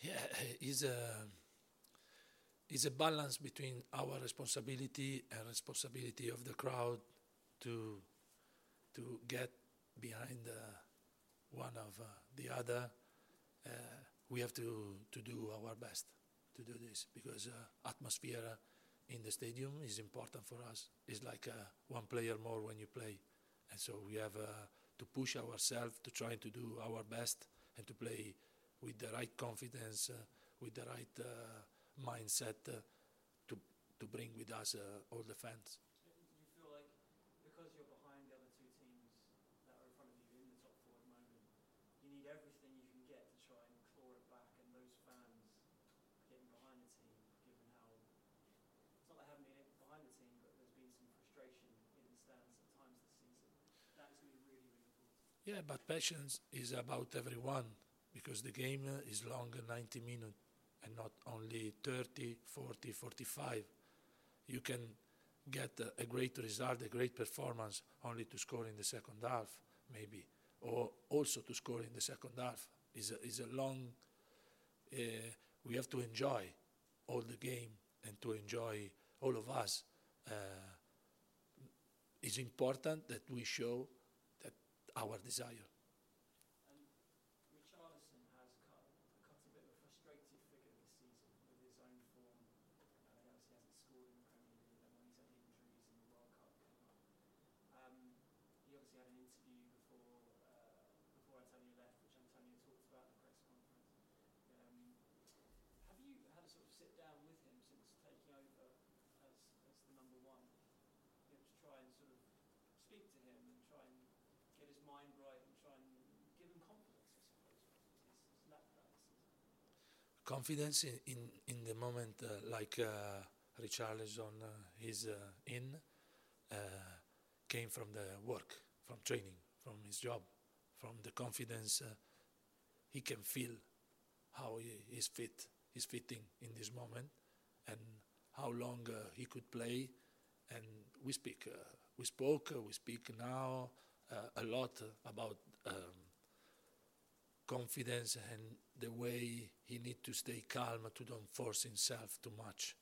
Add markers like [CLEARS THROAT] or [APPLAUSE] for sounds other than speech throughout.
Yeah, is a is a balance between our responsibility and responsibility of the crowd to to get behind uh, one of uh, the other. Uh, we have to to do our best to do this because uh, atmosphere in the stadium is important for us. It's like uh, one player more when you play, and so we have uh, to push ourselves to try to do our best and to play with the right confidence, uh, with the right uh, mindset uh, to to bring with us all the fans. You feel like because you're behind the other two teams that are in front of you in the top four at the moment, you need everything you can get to try and claw it back, and those fans getting behind the team, given how it's not that they haven't been behind the team, but there's been some frustration in the stands at times this season. That's going to be really, really important. Yeah, but patience is about everyone because the game is long 90 minutes and not only 30, 40, 45. You can get a, a great result, a great performance only to score in the second half, maybe, or also to score in the second half. Is a, is a long. Uh, we have to enjoy all the game and to enjoy all of us. Uh, it's important that we show that our desire. Richarlison has cut, cut a bit of a frustrated figure this season with his own form. Uh, he obviously hasn't scored in the Premier League and when he's had injuries in the World Cup coming up. Um, he obviously had an interview before uh, before Antonio left, which Antonio talked about in the press conference. Um, have you had a sort of sit down with him since taking over as, as the number one, you know, to try and sort of speak to him and try and get his mind right and try and give him confidence, I suppose, he's, he's that confidence in, in, in the moment uh, like uh, Richarlison uh, is uh, in uh, came from the work, from training, from his job, from the confidence uh, he can feel how he is fit, he's fitting in this moment, and how long uh, he could play. And we speak, uh, we spoke, uh, we speak now uh, a lot about um, confidence and the way he need to stay calm to don't force himself too much.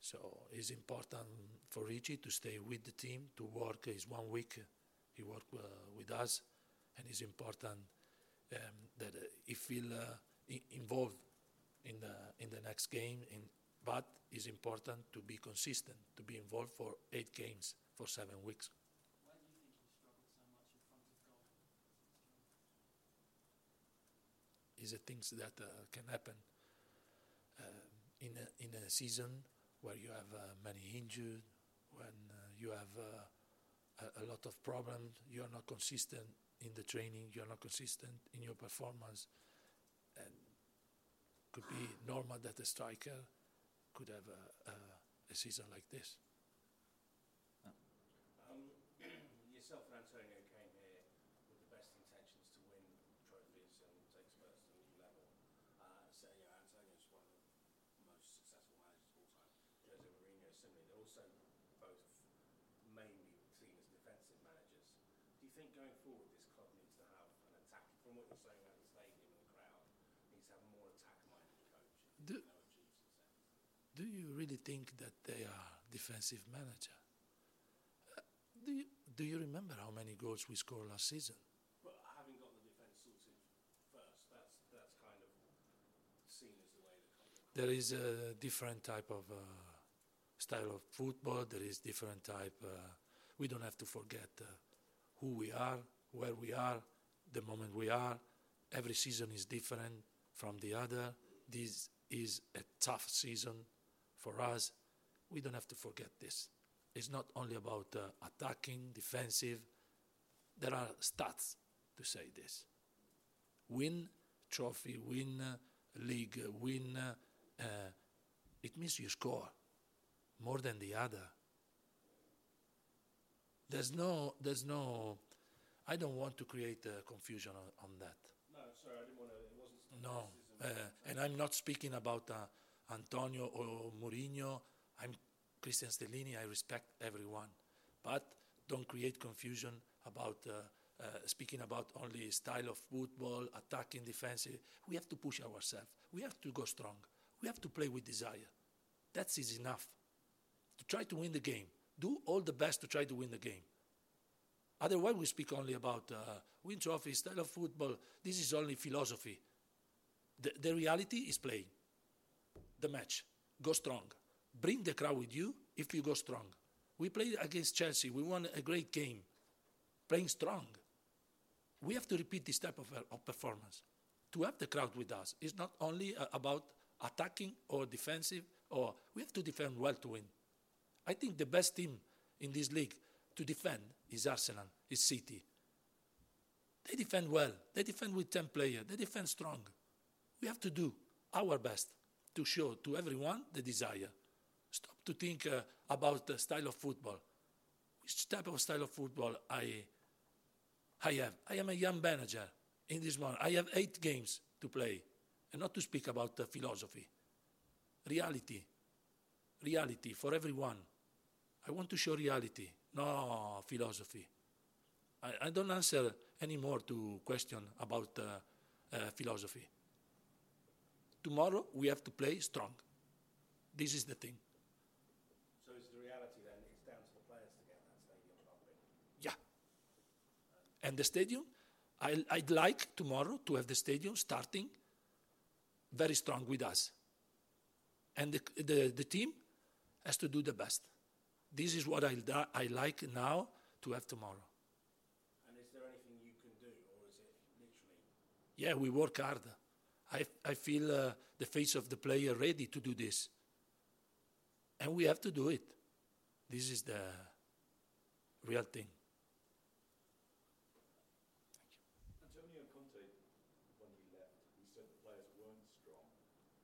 So it's important for Richie to stay with the team, to work. It's one week he worked uh, with us, and it's important um, that uh, he feel involved in the in the next game. In, but it's important to be consistent, to be involved for eight games for seven weeks. Why do you think he struggled so much in front of goal? is the things that uh, can happen uh, in a, in a season where you have uh, many injured, when uh, you have uh, a, a lot of problems, you are not consistent in the training, you are not consistent in your performance, and could be normal that a striker could have a, a, season like this. Um, [CLEARS THROAT] yourself and Antonio came here with the best intentions to win trophies and take Spurs to a new level. Uh, so, you Antonio's one of the most successful managers of all time. Jose Mourinho, similarly, they're also both mainly seen as defensive managers. Do you think going forward this club needs to have an attack, from what you're saying about the stadium and the crowd, needs to have a more attack-minded coach? Do- you know, achieve success? Do you really think that they are defensive manager? Uh, do you, do you remember how many goals we scored last season? But having got the defence sorted first, that's that's kind of seen as the way the. There is a different type of uh, style of football. There is different type. Uh, we don't have to forget uh, who we are, where we are, the moment we are. Every season is different from the other. This is a tough season for us. We don't have to forget this. It's not only about uh, attacking, defensive. There are stats to say this. Win trophy, win uh, league, win. Uh, uh, it means you score more than the other. There's no, there's no. I don't want to create uh, confusion on, on that. No, sorry, I didn't want to. It wasn't. No, and I'm not speaking about uh, Antonio or Mourinho. I'm Cristian Stellini. I respect everyone, but don't create confusion about uh, uh, speaking about only style of football, attacking, defensive. We have to push ourselves. We have to go strong. We have to play with desire. That is enough to try to win the game. Do all the best to try to win the game. Otherwise, we speak only about uh, win trophy, style of football. This is only philosophy. The, the reality is playing the match. Go strong. Bring the crowd with you if you go strong. We played against Chelsea. We won a great game. Playing strong. We have to repeat this type of, uh, of performance to have the crowd with us. It's not only uh, about attacking or defensive, or we have to defend well to win. I think the best team in this league to defend is Arsenal, is City. They defend well. They defend with 10 players. They defend strong. We have to do our best to show to everyone the desire. Stop to think uh, about the style of football. Which type of style of football I, I have? I am a young manager in this moment. I have eight games to play, and not to speak about the philosophy. Reality. Reality for everyone. I want to show reality, no philosophy. I, I don't answer anymore to question about uh, uh, philosophy. Tomorrow we have to play strong. This is the thing. So is the reality then? It's down to the players to get that stadium pumping. Yeah. And the stadium, I, I'd like tomorrow to have the stadium starting very strong with us. And the, the, the team has to do the best. This is what I, I like now to have tomorrow. And is there anything you can do, or is it literally? Yeah, we work hard. I, I feel uh, the face of the player ready to do this. And we have to do it. This is the real thing. Antonio Conte, when he left, he said the players weren't strong.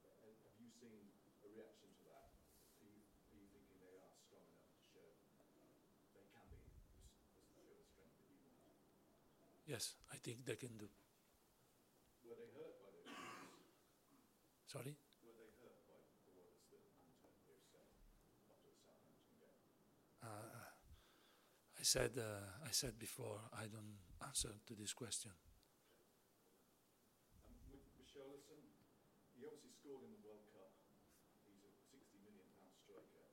Uh, Have you seen a reaction to that? Are you, are you thinking they are strong enough to show they can be, as, as show strength that you want? Yes, I think they can do. Were they hurt game? Uh, I said, uh, I said before, I don't answer to this question. Um, with Richarlison, he obviously scored in the World Cup. He's a 60 million pound striker.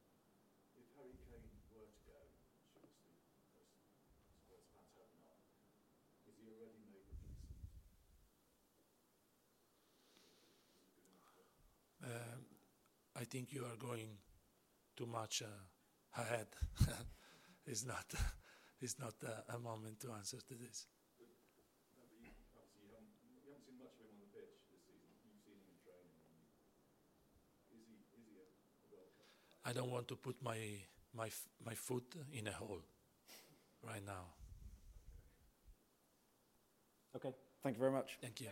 If Harry Kane were to go, which obviously most Spurs fans hope not, is he already I think you are going too much uh, ahead. [LAUGHS] it's not, [LAUGHS] it's not uh, a moment to answer to this. No, but you, obviously you haven't, you haven't seen much of him on the pitch this season. You've seen him in training. And you, is he, is he a, a World Cup player? I don't want to put my, my, my foot in a hole right now. Okay, thank you very much. Thank you.